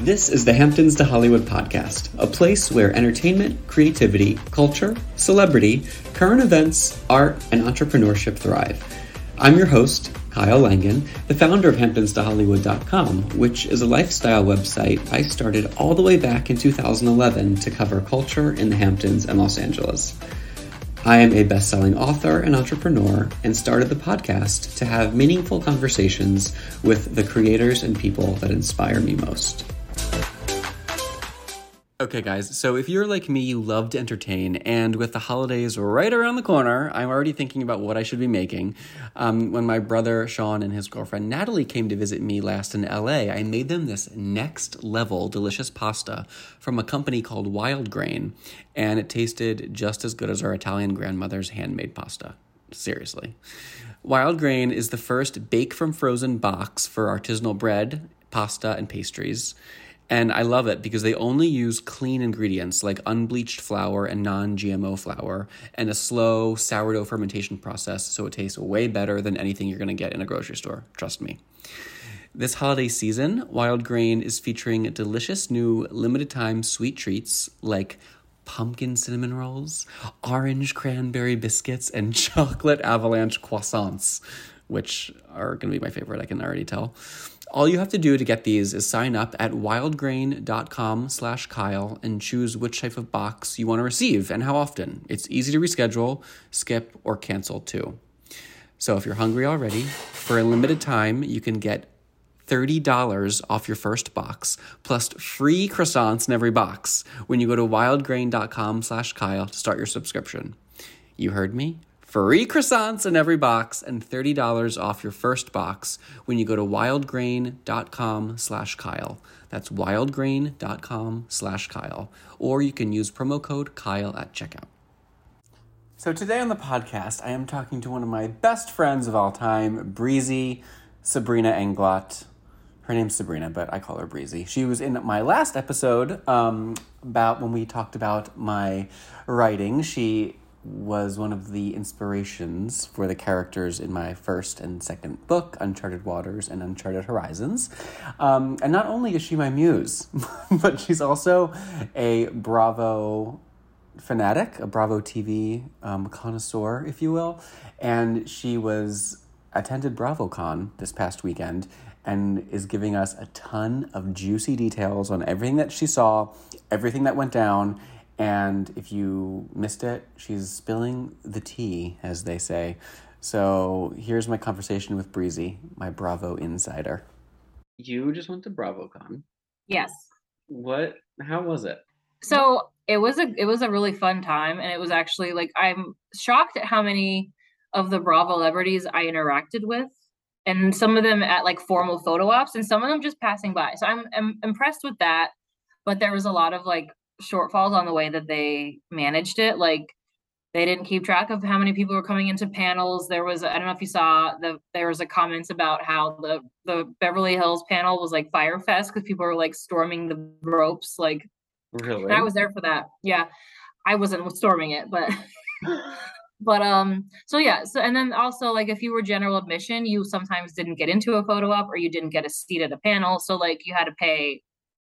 This is the Hamptons to Hollywood podcast, a place where entertainment, creativity, culture, celebrity, current events, art, and entrepreneurship thrive. I'm your host, Kyle Langen, the founder of HamptonsToHollywood.com, which is a lifestyle website I started all the way back in 2011 to cover culture in the Hamptons and Los Angeles. I am a best selling author and entrepreneur and started the podcast to have meaningful conversations with the creators and people that inspire me most. Okay, guys, so if you're like me, you love to entertain, and with the holidays right around the corner, I'm already thinking about what I should be making. Um, when my brother Sean and his girlfriend Natalie came to visit me last in LA, I made them this next level delicious pasta from a company called Wild Grain, and it tasted just as good as our Italian grandmother's handmade pasta. Seriously. Wild Grain is the first bake from frozen box for artisanal bread, pasta, and pastries. And I love it because they only use clean ingredients like unbleached flour and non GMO flour and a slow sourdough fermentation process, so it tastes way better than anything you're going to get in a grocery store. Trust me. This holiday season, Wild Grain is featuring delicious new limited time sweet treats like pumpkin cinnamon rolls, orange cranberry biscuits, and chocolate avalanche croissants, which are going to be my favorite, I can already tell. All you have to do to get these is sign up at wildgrain.com slash Kyle and choose which type of box you want to receive and how often. It's easy to reschedule, skip, or cancel too. So if you're hungry already, for a limited time, you can get $30 off your first box, plus free croissants in every box when you go to wildgrain.com slash Kyle to start your subscription. You heard me? Free croissants in every box and $30 off your first box when you go to wildgrain.com slash Kyle. That's wildgrain.com slash Kyle. Or you can use promo code Kyle at checkout. So today on the podcast, I am talking to one of my best friends of all time, Breezy Sabrina Englot. Her name's Sabrina, but I call her Breezy. She was in my last episode um, about when we talked about my writing. She was one of the inspirations for the characters in my first and second book, Uncharted Waters and Uncharted Horizons. Um, and not only is she my muse, but she's also a Bravo fanatic, a Bravo TV um, connoisseur, if you will. And she was attended BravoCon this past weekend and is giving us a ton of juicy details on everything that she saw, everything that went down, and if you missed it, she's spilling the tea, as they say. So here's my conversation with Breezy, my Bravo insider. You just went to BravoCon. Yes. What? How was it? So it was a it was a really fun time, and it was actually like I'm shocked at how many of the Bravo celebrities I interacted with, and some of them at like formal photo ops, and some of them just passing by. So I'm, I'm impressed with that. But there was a lot of like shortfalls on the way that they managed it. Like they didn't keep track of how many people were coming into panels. There was I don't know if you saw the there was a comments about how the the Beverly Hills panel was like Fyre Fest because people were like storming the ropes. Like really, I was there for that. Yeah, I wasn't storming it, but. but um so yeah so and then also like if you were general admission you sometimes didn't get into a photo op or you didn't get a seat at a panel so like you had to pay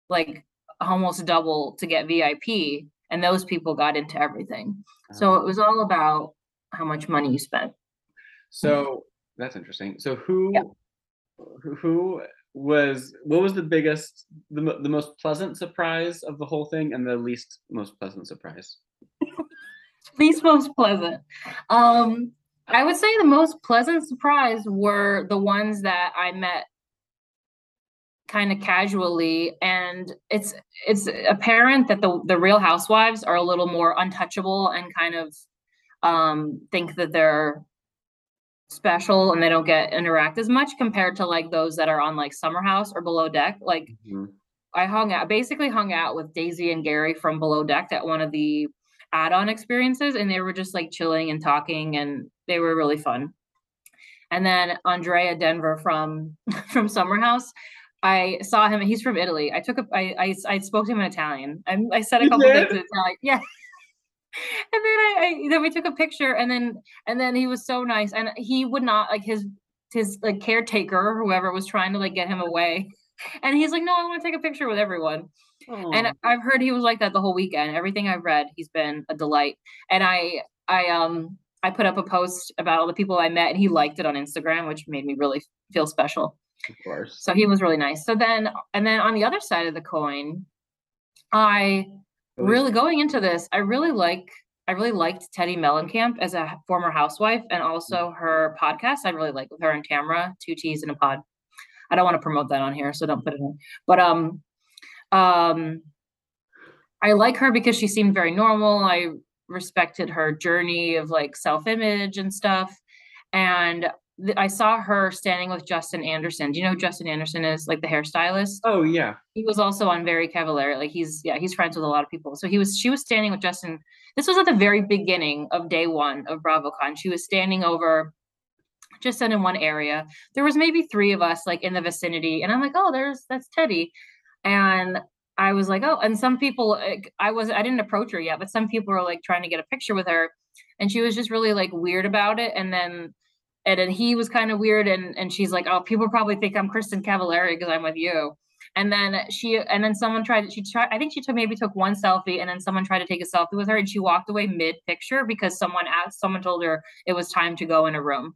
like almost double to get VIP, and those people got into everything. So uh-huh. it was all about how much money you spent. So that's interesting. So who who was what was the biggest the, the most pleasant surprise of the whole thing and the least most pleasant surprise? least most pleasant. Um I would say the most pleasant surprise were the ones that I met kind of casually and it's it's apparent that the the real housewives are a little more untouchable and kind of um think that they're special and they don't get interact as much compared to like those that are on like summer house or below deck like mm-hmm. i hung out basically hung out with daisy and gary from below deck at one of the add-on experiences and they were just like chilling and talking and they were really fun and then andrea denver from from summer house I saw him. He's from Italy. I took a. I I, I spoke to him in Italian. I, I said a couple things in Italian. Yeah. and then I, I then we took a picture, and then and then he was so nice, and he would not like his his like caretaker or whoever was trying to like get him away. and he's like, no, I want to take a picture with everyone. And I've heard he was like that the whole weekend. Everything I've read, he's been a delight. And I, I, um, I put up a post about all the people I met, and he liked it on Instagram, which made me really feel special. Of course. So he was really nice. So then, and then on the other side of the coin, I really going into this, I really like I really liked Teddi Mellencamp as a former housewife and also her podcast. I really like with her and Tamra, two T's in a pod. I don't want to promote that on here, so don't put it in. But um um I like her because she seemed very normal. I respected her journey of like self-image and stuff. And I saw her standing with Justin Anderson. Do you know who Justin Anderson is? Like the hairstylist? Oh yeah. he was also on Very Cavallari like he's yeah he's friends with a lot of people so he was she was standing with justin this was at the very beginning of day one of bravocon she was standing over just in one area there was maybe three of us like in the vicinity and i'm like oh there's that's teddi and i was like oh and some people like, i was i didn't approach her yet but some people were like trying to get a picture with her and she was just really like weird about it and then and then he was kind of weird and and she's like oh people probably think i'm kristin cavallari because i'm with you. And then she and then someone tried she tried i think she took maybe took one selfie and then someone tried to take a selfie with her and she walked away mid picture because someone asked someone told her it was time to go in a room.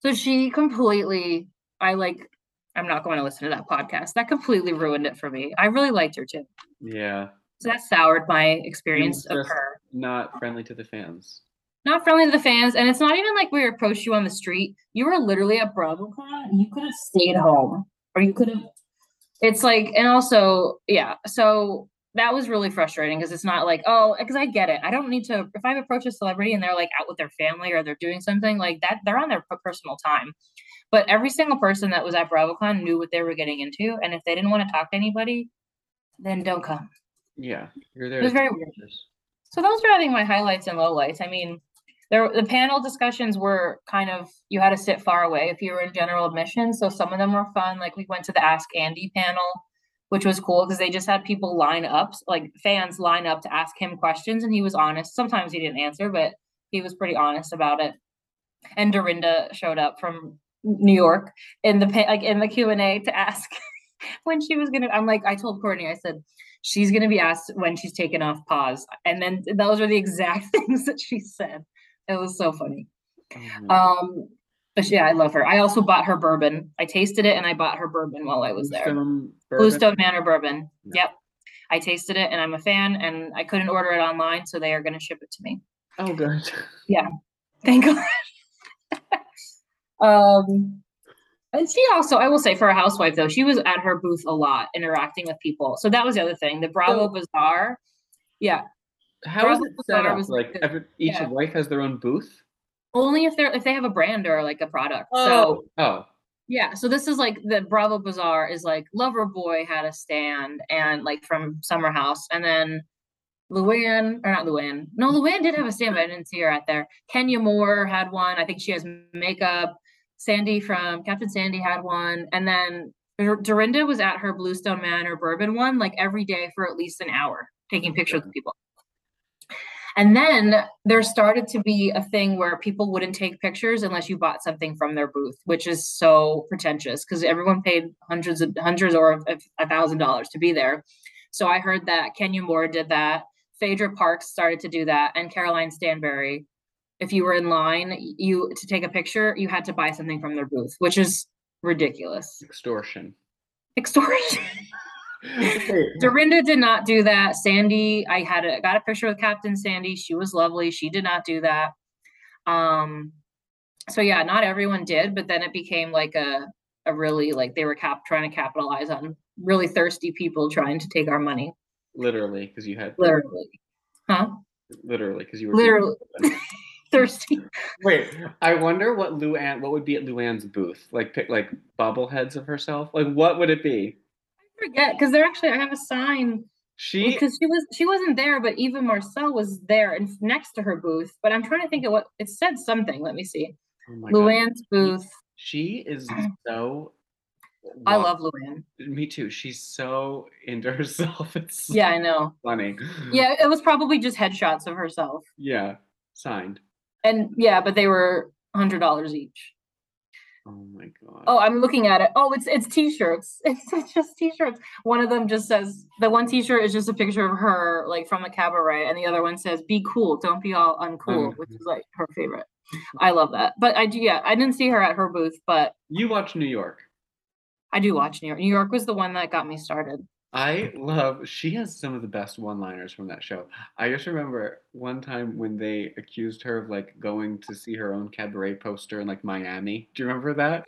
So she completely i like i'm not going to listen to that podcast. That completely ruined it for me. I really liked her too. Yeah. so that soured my experience of her. Not friendly to the fans. Not friendly to the fans and it's not even like we approached you on the street you were literally at bravocon you could have stayed home or you could have it's like and also yeah so that was really frustrating because it's not like oh because i get it i don't need to if i approach a celebrity and they're like out with their family or they're doing something like that they're on their personal time but every single person that was at bravocon knew what they were getting into and if they didn't want to talk to anybody then don't come Yeah. You're there. It was very weird. so those are I think my highlights and lowlights. I mean, there the panel discussions were kind of you had to sit far away if you were in general admission. So some of them were fun. Like we went to the Ask Andy panel, which was cool because they just had people line up, like fans line up to ask him questions, and he was honest. Sometimes he didn't answer, but he was pretty honest about it. And Dorinda showed up from New York in the like in the Q and A to ask when she was gonna. I'm like, I told Courtney, I said she's going to be asked when she's taken off pause and then those are the exact things that she said it was so funny. Oh, um but yeah i love her. I also bought her bourbon. I tasted it and i bought her bourbon while i was there. Bluestone bluestone manor bourbon. Yeah. yep. I tasted it and i'm a fan and i couldn't order it online so they are going to ship it to me. Oh, good. Yeah. Thank god. Um and she also i will say for a housewife though she was at her booth a lot interacting with people. So that was the other thing. The bravo bazaar. Yeah How is it set up? Like every, each Yeah. wife has their own booth. only if they're if they have a brand or like a product. So oh, oh. yeah, so this is like the Bravo Bazaar is like Loverboy had a stand and like from Summer House, and then Luann or not Luann. No, Luann did have a stand, but I didn't see her out there. Kenya Moore had one. I think she has makeup. Sandy from Captain Sandy had one, and then Dor- Dorinda was at her Bluestone Manor bourbon one like every day for at least an hour, taking pictures with people. And then there started to be a thing where people wouldn't take pictures unless you bought something from their booth, which is so pretentious because everyone paid hundreds of hundreds or a- thousand dollars to be there. So I heard that Kenya Moore did that. Phaedra Parks started to do that, and Caroline Stanbury. If you were in line, you to take a picture, you had to buy something from their booth, which is ridiculous. extortion. Extortion. Wait, Dorinda did not do that. Sandy, I had a got a picture with Captain Sandy. She was lovely. She did not do that. Um, so yeah, not everyone did, but then it became like a a really like they were cap trying to capitalize on really thirsty people trying to take our money. literally, because you had Literally. Huh? literally because you were Literally. thirsty. Wait, I wonder what Luann what would be at Luann's booth? Like pick like bobbleheads of herself. Like what would it be? I forget because they're actually I have a sign She because she was she wasn't there, but Eva Marcille was there and next to her booth. But I'm trying to think of what it said something. Let me see. oh. Luann's booth. She is so I wow. love Luann. me too. She's so into herself. It's so Yeah, I know. funny. Yeah, it was probably just headshots of herself. Yeah. Signed. And yeah, but they were hundred dollars each. Oh my god. Oh, I'm looking at it. Oh, it's it's t-shirts. It's, it's just t-shirts. One of them just says the one t-shirt is just a picture of her like from the cabaret, and the other one says "Be cool, don't be all uncool," mm-hmm. which is like her favorite. I love that. But I do, yeah, I didn't see her at her booth, but You watch New York. I do watch New York. New York was the one that got me started. I love she has some of the best one-liners from that show. I just remember one time when they accused her of like going to see her own cabaret poster in like Miami. Do you remember that?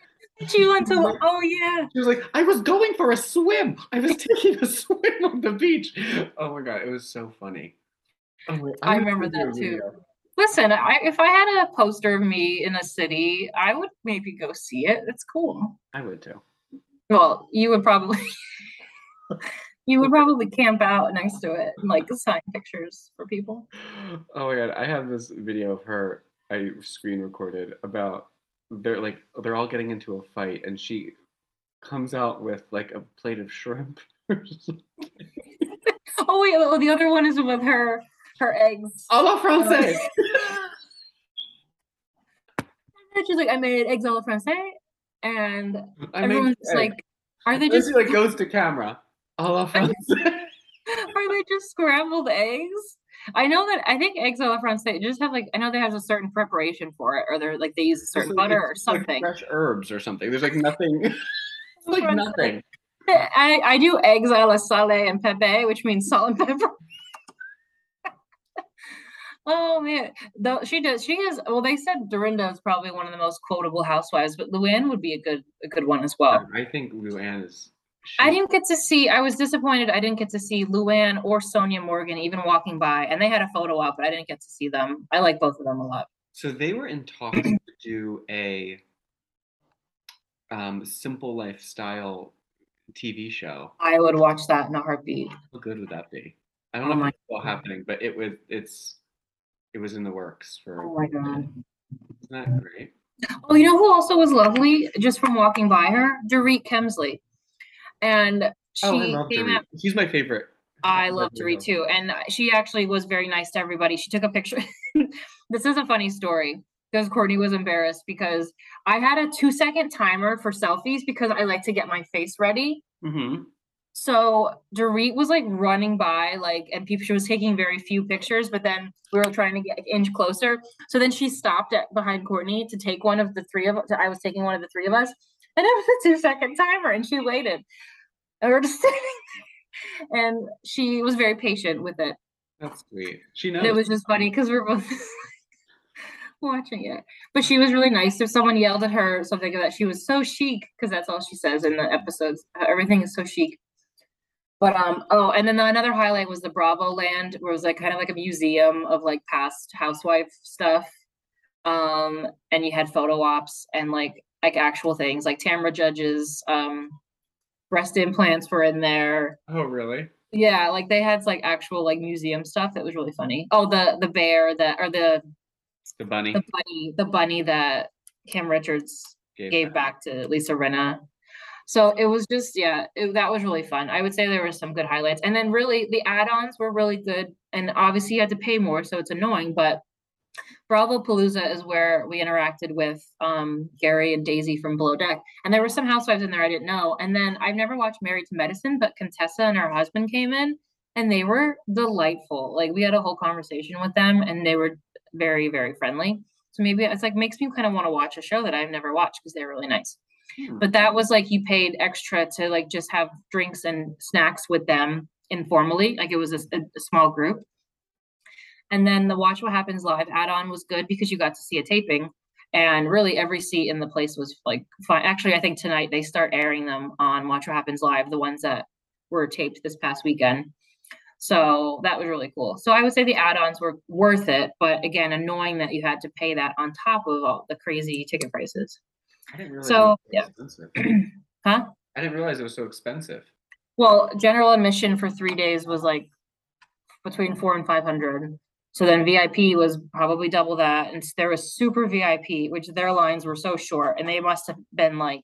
She went to oh yeah. She was like, I was going for a swim. I was taking a swim on the beach. Oh my god, it was so funny. Oh, wait, I I'm remember that too. video. Listen, I, if I had a poster of me in a city, I would maybe go see it. It's cool. I would too. Well, you would probably you would probably camp out next to it and like sign pictures for people. Oh my god, I have this video of her I screen recorded about they're like they're all getting into a fight and she comes out with like a plate of shrimp. Oh wait, oh, the other one is with her her eggs. A la française. She's like, I made eggs a la française, and I everyone's just egg. like, are they Then just she like goes to camera. La française. are they just scrambled eggs? I know that I think eggs a la française just have like I know they have a certain preparation for it, or they're like they use a certain like- butter or it's like something. fresh herbs or something. There's like nothing. it's like nothing. I, I do eggs a la sale and pepe, which means salt and pepper. oh man, though she does. She has. Well, they said Dorinda is probably one of the most quotable housewives, but Luann would be a good a good one as well. I think Luann is. I didn't get to see. I was disappointed. I didn't get to see Luann or Sonja Morgan even walking by, and they had a photo op, but I didn't get to see them. I like both of them a lot. So they were in talks to do a um, simple lifestyle TV show. I would watch that in a heartbeat. How good would that be? I don't Oh know if it's all happening, but it was it's it was in the works for. Oh my god. Isn't that great? Oh, you know who also was lovely just from walking by her? Dorit Kemsley. And she oh, I love came out. She's my favorite. I love love Dorit. Dorit too. And she actually was very nice to everybody. She took a picture. this is a funny story because Courtney was embarrassed because I had a two second timer for selfies because I like to get my face ready. Mm-hmm. So Dorit was like running by, like, and people she was taking very few pictures, but then we were trying to get an inch closer. So then she stopped at behind Courtney to take one of the three of us. I was taking one of the three of us, and it was a two second timer, and she waited. And we we're just sitting there, and she was very patient with it. That's sweet. She knows. And it was just funny because we are both watching it. But she was really nice. If someone yelled at her something like that she was so chic, because that's all she says in the episodes. uh, Everything is so chic. But um oh, and then another highlight was the Bravo Land, where it was like kind of like a museum of like past housewife stuff. Um, and you had photo ops and like like actual things like Tamra Judge's um breast implants were in there. oh, really? Yeah, like they had like actual like museum stuff that was really funny. Oh, the the bear that or the The bunny the bunny the bunny that Kim Richards gave back to Lisa Rinna. So it was just yeah, it, that was really fun. I would say there were some good highlights, and then really the add-ons were really good. And obviously you had to pay more, so it's annoying. But Bravo Palooza is where we interacted with um, Gary and Daisy from Below Deck, and there were some housewives in there I didn't know. And then I've never watched Married to Medicine, but Contessa and her husband came in, and they were delightful. Like we had a whole conversation with them, and they were very very friendly. So maybe it's like makes me kind of want to watch a show that I've never watched because they're really nice. Hmm. But that was like you paid extra to like just have drinks and snacks with them informally. Like it was a small group. And then the Watch What Happens Live add-on was good because you got to see a taping. And really every seat in the place was like fine. Actually, I think tonight they start airing them on Watch What Happens Live, the ones that were taped this past weekend. So that was really cool. So I would say the add-ons were worth it, but again, annoying that you had to pay that on top of all the crazy ticket prices. I didn't realize So, it was yeah. expensive. Huh? I didn't realize it was so expensive. Well, general admission for three days was like between four and five hundred. So then VIP was probably double that, and there was super VIP, which their lines were so short, and they must have been like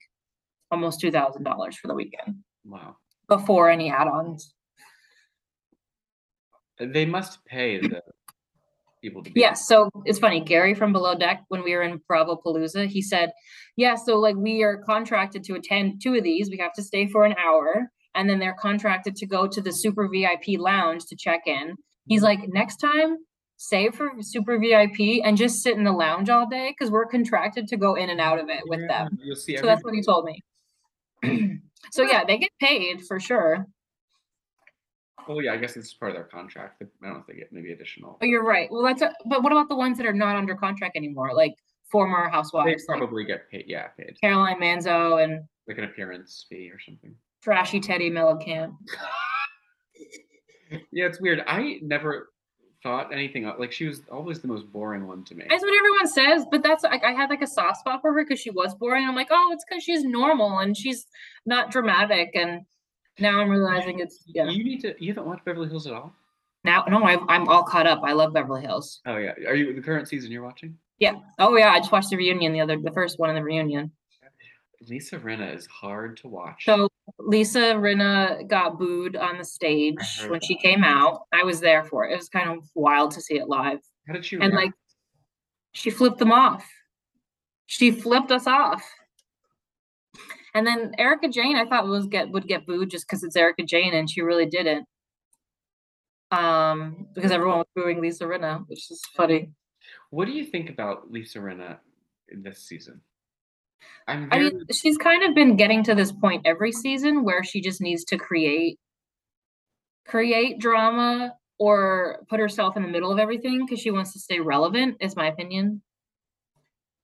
almost two thousand dollars for the weekend Wow. before any add-ons. Uh, they must pay the people to be. Yeah, so it's funny. Gary from Below Deck, when we were in Bravo Palooza, he said, Yeah, so like we are contracted to attend two of these. We have to stay for an hour, and then they're contracted to go to the super VIP lounge to check in. He's like, Next time, save for super VIP and just sit in the lounge all day because we're contracted to go in and out of it with Yeah, them. You'll see So that's what he told me. so yeah, they get paid for sure. Oh yeah, I guess it's part of their contract. I don't know if they get maybe additional. But you're right. Well, that's a, but what about the ones that are not under contract anymore, like former They housewives, like probably get paid. Yeah, paid Caroline Manzo and like an appearance fee or something. trashy Teddi Mellencamp. Yeah, it's weird. I never thought anything like she was always the most boring one to me. That's what everyone says, but that's like I had like a soft spot for her because she was boring. I'm like, oh, it's because she's normal and she's not dramatic. And now I'm realizing it's yeah. You need to. You haven't watched Beverly Hills at all. Now no, I, I'm all caught up. I love Beverly Hills. Oh yeah. Are you the current season you're watching? Yeah. Oh yeah, I just watched the reunion the other, the first one in the reunion. Lisa Rinna is hard to watch. So Lisa Rinna got booed on the stage when she came out. I was there for it. It was kind of wild to see it live. How did she? And react? like she flipped them off. She flipped us off. And then Erika Jayne, I thought was get would get booed just because it's Erika Jayne, and she really didn't. Um, because everyone was booing Lisa Rinna, which is funny. what do you think about Lisa Rinna in this season? I'm I mean, she's kind of been getting to this point every season where she just needs to create create drama or put herself in the middle of everything because she wants to stay relevant, is my opinion.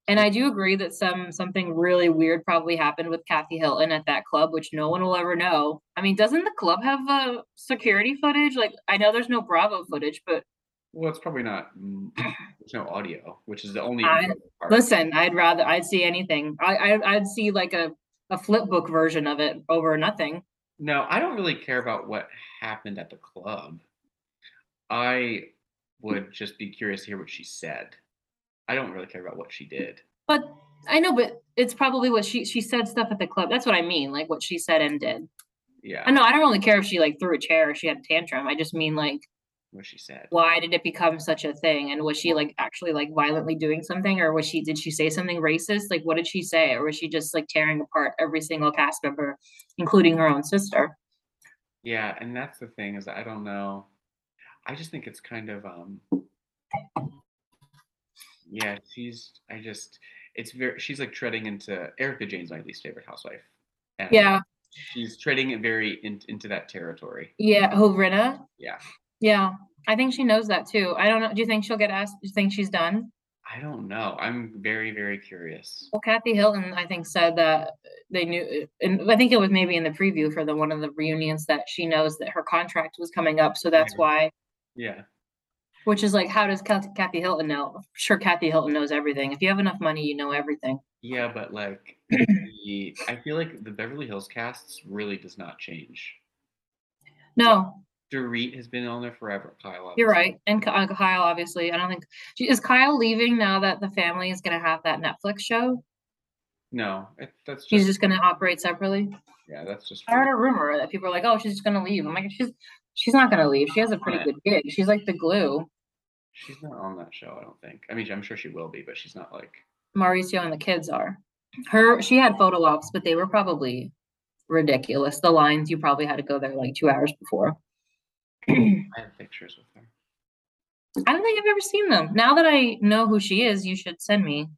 And I do agree that some something really weird probably happened with Kathy Hilton at that club, which no one will ever know. I mean, doesn't the club have uh, security footage? Like, I know there's no Bravo footage, but well, it's probably not. mm, There's no audio, which is the only I, listen, I'd rather I'd see anything. I, I I'd see like a a flip book version of it over nothing. No, I don't really care about what happened at the club. I would just be curious to hear what she said. I don't really care about what she did. But I know, but it's probably what she she said stuff at the club. That's what I mean, like what she said and did. Yeah, I know I don't really care if she like threw a chair or she had a tantrum. I just mean like what she said. why did it become such a thing? And was she like actually like violently doing something or was she did she say something racist? Like what did she say? Or was she just like tearing apart every single cast member, including her own sister? Yeah, and that's the thing is I don't know. I just think it's kind of um yeah, she's I just it's very she's like treading into Erika Jayne's my least favorite housewife. And Yeah. She's treading it very in, into that territory. Yeah. Who Rinna? Yeah. Yeah. I think she knows that too. I don't know. Do you think she'll get asked? Do you think she's done? I don't know. I'm very, very curious. Well, Kathy Hilton, I think, said that they knew, and I think it was maybe in the preview for the one of the reunions that she knows that her contract was coming up, so that's why. Yeah. Which is like, how does Kathy, Hilton know? I'm sure, Kathy Hilton knows everything. If you have enough money, you know everything. Yeah, but like the, I feel like the Beverly Hills casts really does not change. No, Dorit has been on there forever. Kyle, you're right. And uh, Kyle, obviously, I don't think is Kyle leaving now that the family is going to have that Netflix show. No, it, that's just, just going to operate separately. yeah, that's just I heard a rumor that people are like, "Oh, she's just going to leave." I'm like, "She's she's not going to leave. She has a pretty good gig. She's like the glue." she's not on that show. I don't think. I mean, I'm sure she will be, but she's not like. Mauricio and the kids are. Her she had photo ops, but they were probably ridiculous. The lines you probably had to go there like two hours before. I have pictures with her. I don't think I've ever seen them. Now that I know who she is, you should send me.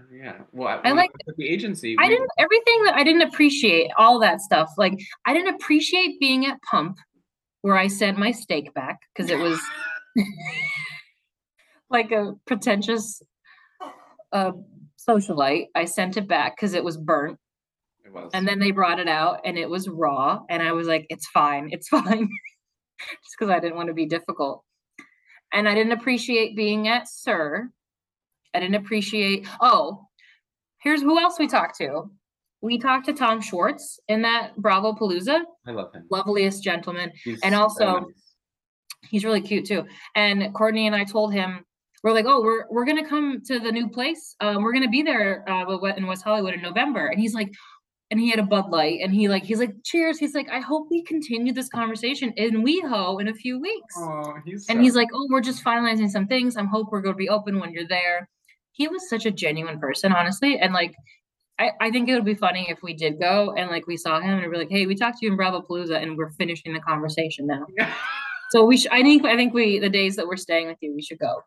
Oh, Yeah. Well, I, I like- the agency. I we- didn't everything that I didn't appreciate all that stuff. Like I didn't appreciate being at Pump where I sent my steak back because it was like a pretentious uh socialite. I sent it back because it was burnt. It was. And then they brought it out and it was raw. And I was like, it's fine. It's fine. Just because I didn't want to be difficult. And I didn't appreciate being at SUR. I didn't appreciate, oh, here's who else we talked to. We talked to Tom Schwartz in that Bravo Palooza, I love him. loveliest gentleman. He's and so also- nice. He's really cute too. And Courtney and I told him, we're like, oh, we're we're gonna come to the new place. Um, we're gonna be there uh, in West Hollywood in November. And he's like, and he had a Bud Light, and he like he's like, "Cheers!" He's like, "I hope we continue this conversation in WeHo in a few weeks." Oh, he's and he's like, "Oh, we're just finalizing some things. I'm hope we're going to be open when you're there." He was such a genuine person, honestly, and like. I, I think it would be funny if we did go and like we saw him and we're like, hey, we talked to you in Bravo Palooza and we're finishing the conversation now. so we should I think I think we the days that we're staying with you, we should go.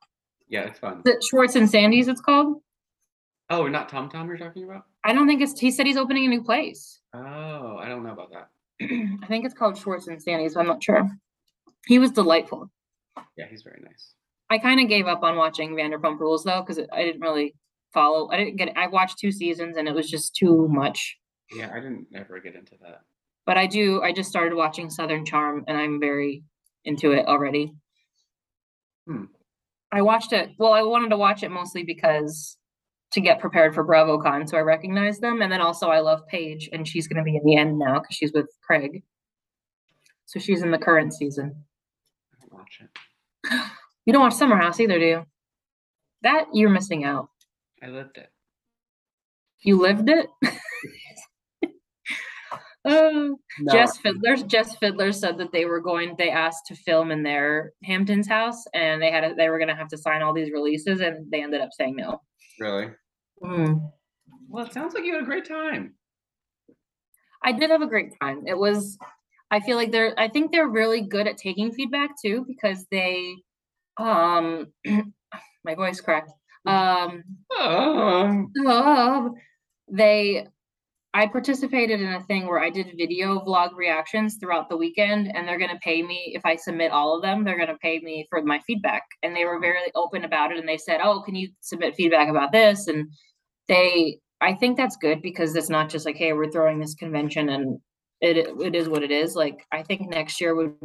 yeah, it's fun. It Schwartz and Sandy's it's called? Oh, not Tom Tom you're talking about? I don't think it's he said he's opening a new place. Oh, I don't know about that. I think it's called Schwartz and Sandy's, but I'm not sure. He was delightful. Yeah, he's very nice. I kind of gave up on watching Vanderpump Rules though, because I didn't really follow. I didn't get. I watched two seasons and it was just too much. Yeah, I didn't ever get into that. But I do. I just started watching Southern Charm and I'm very into it already. Hmm. I watched it. Well, I wanted to watch it mostly because to get prepared for BravoCon, so I recognize them, and then also I love Paige, and she's going to be in the end now because she's with Craig. So she's in the current season. I don't watch it. You don't watch Summer House either, do you? That you're missing out. I lived it. You lived it. Oh, No, Jess Fiddler. Jess Fiddler said that they were going. They asked to film in their Hamptons house, and they had. A, they were going to have to sign all these releases, and they ended up saying no. really. Mm. Well, it sounds like you had a great time. I did have a great time. It was. I feel like they're. I think they're really good at taking feedback too, because they. Um, my voice cracked. Um, oh. um, they I participated in a thing where I did video vlog reactions throughout the weekend, and they're going to pay me if I submit all of them. They're going to pay me for my feedback, and they were very open about it. And they said, "Oh, can you submit feedback about this?" And they, I think that's good because it's not just like, "Hey, we're throwing this convention and it it is what it is." Like I think next year would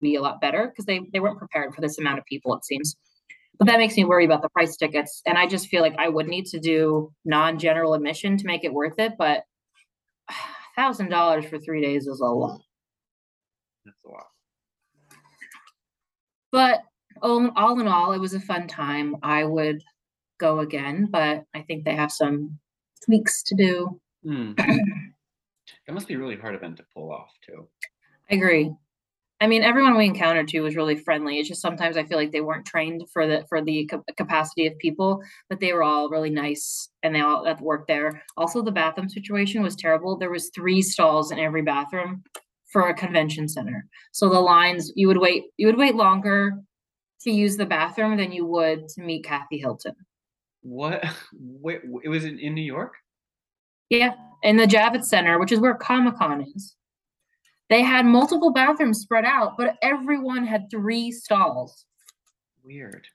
be a lot better because they they weren't prepared for this amount of people. It seems. But that makes me worry about the price tickets. And I just feel like I would need to do non general admission to make it worth it. But thousand dollars for three days is a lot. that's a lot. But all, all in all, it was a fun time. I would go again, but I think they have some tweaks to do. Hmm. It must be really hard event to pull off too. I agree. I mean, everyone we encountered too was really friendly. It's just sometimes I feel like they weren't trained for the for the ca- capacity of people, but they were all really nice and they all that worked there. Also, the bathroom situation was terrible. There was three stalls in every bathroom for a convention center. So the lines you would wait you would wait longer to use the bathroom than you would to meet Kathy Hilton. What? Wait, it was in, in New York? Yeah, in the Javits Center, which is where Comic Con is. They had multiple bathrooms spread out, but everyone had three stalls. Weird.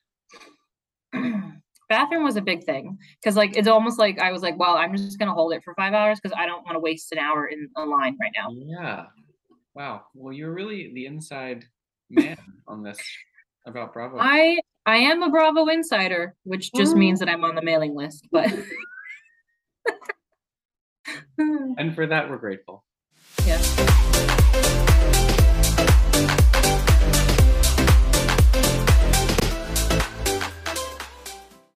Bathroom was a big thing because, like, it's almost like I was like, well, I'm just gonna hold it for five hours because I don't want to waste an hour in a line right now. Yeah. Wow. Well, you're really the inside man on this about Bravo. I I am a Bravo insider, which just mm. means that I'm on the mailing list. But and for that, we're grateful. yes.